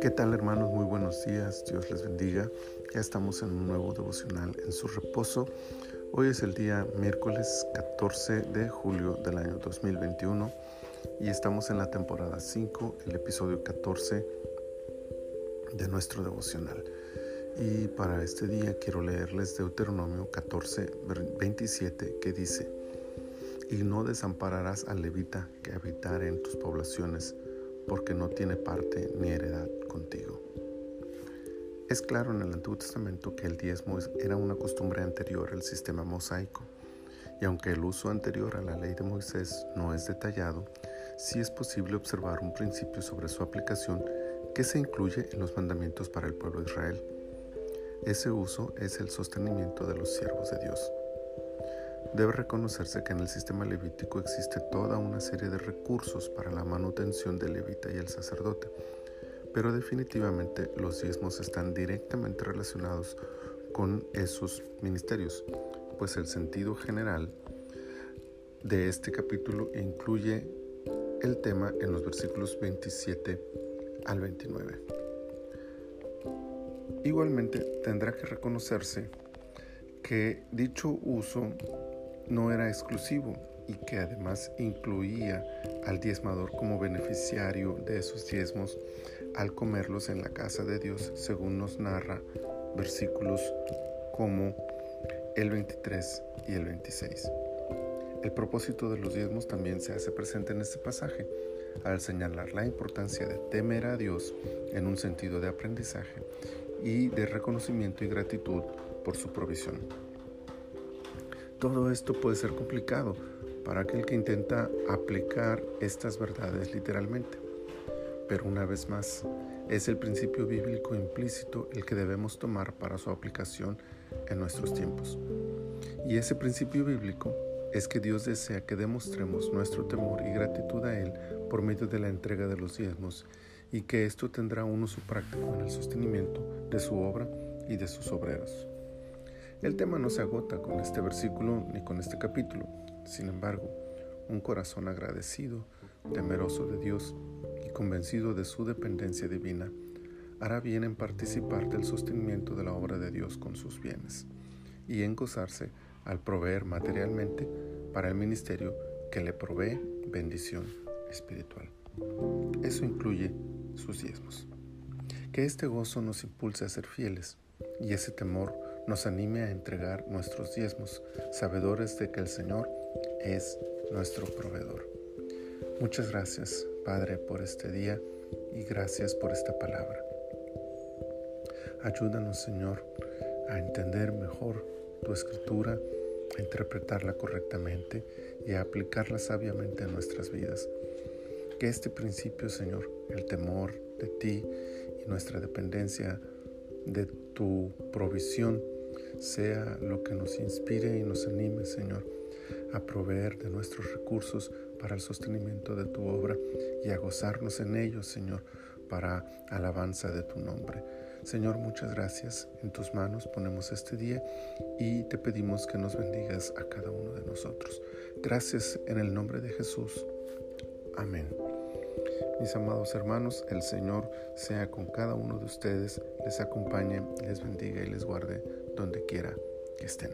¿Qué tal hermanos? Muy buenos días, Dios les bendiga. Ya estamos en un nuevo devocional en su reposo. Hoy es el día miércoles 14 de julio del año 2021 y estamos en la temporada 5, el episodio 14 de nuestro devocional. Y para este día quiero leerles Deuteronomio 14, 27 que dice, y no desampararás al levita que habitare en tus poblaciones, porque no tiene parte ni heredad contigo. Es claro en el Antiguo Testamento que el diezmo era una costumbre anterior al sistema mosaico, y aunque el uso anterior a la ley de Moisés no es detallado, sí es posible observar un principio sobre su aplicación que se incluye en los mandamientos para el pueblo de Israel. Ese uso es el sostenimiento de los siervos de Dios. Debe reconocerse que en el sistema levítico existe toda una serie de recursos para la manutención del levita y el sacerdote, pero definitivamente los diezmos están directamente relacionados con esos ministerios, pues el sentido general de este capítulo incluye el tema en los versículos 27 al 29. Igualmente tendrá que reconocerse que dicho uso no era exclusivo y que además incluía al diezmador como beneficiario de esos diezmos al comerlos en la casa de Dios, según nos narra versículos como el 23 y el 26. El propósito de los diezmos también se hace presente en este pasaje, al señalar la importancia de temer a Dios en un sentido de aprendizaje y de reconocimiento y gratitud por su provisión. Todo esto puede ser complicado para aquel que intenta aplicar estas verdades literalmente. Pero una vez más, es el principio bíblico implícito el que debemos tomar para su aplicación en nuestros tiempos. Y ese principio bíblico es que Dios desea que demostremos nuestro temor y gratitud a Él por medio de la entrega de los diezmos y que esto tendrá un uso práctico en el sostenimiento de su obra y de sus obreros. El tema no se agota con este versículo ni con este capítulo. Sin embargo, un corazón agradecido, temeroso de Dios y convencido de su dependencia divina, hará bien en participar del sostenimiento de la obra de Dios con sus bienes y en gozarse al proveer materialmente para el ministerio que le provee bendición espiritual. Eso incluye sus diezmos. Que este gozo nos impulse a ser fieles y ese temor nos anime a entregar nuestros diezmos, sabedores de que el Señor es nuestro proveedor. Muchas gracias, Padre, por este día y gracias por esta palabra. Ayúdanos, Señor, a entender mejor tu escritura, a interpretarla correctamente y a aplicarla sabiamente en nuestras vidas. Que este principio, Señor, el temor de ti y nuestra dependencia de tu provisión, sea lo que nos inspire y nos anime, Señor, a proveer de nuestros recursos para el sostenimiento de tu obra y a gozarnos en ellos, Señor, para alabanza de tu nombre. Señor, muchas gracias. En tus manos ponemos este día y te pedimos que nos bendigas a cada uno de nosotros. Gracias en el nombre de Jesús. Amén. Mis amados hermanos, el Señor sea con cada uno de ustedes, les acompañe, les bendiga y les guarde donde quiera que estén.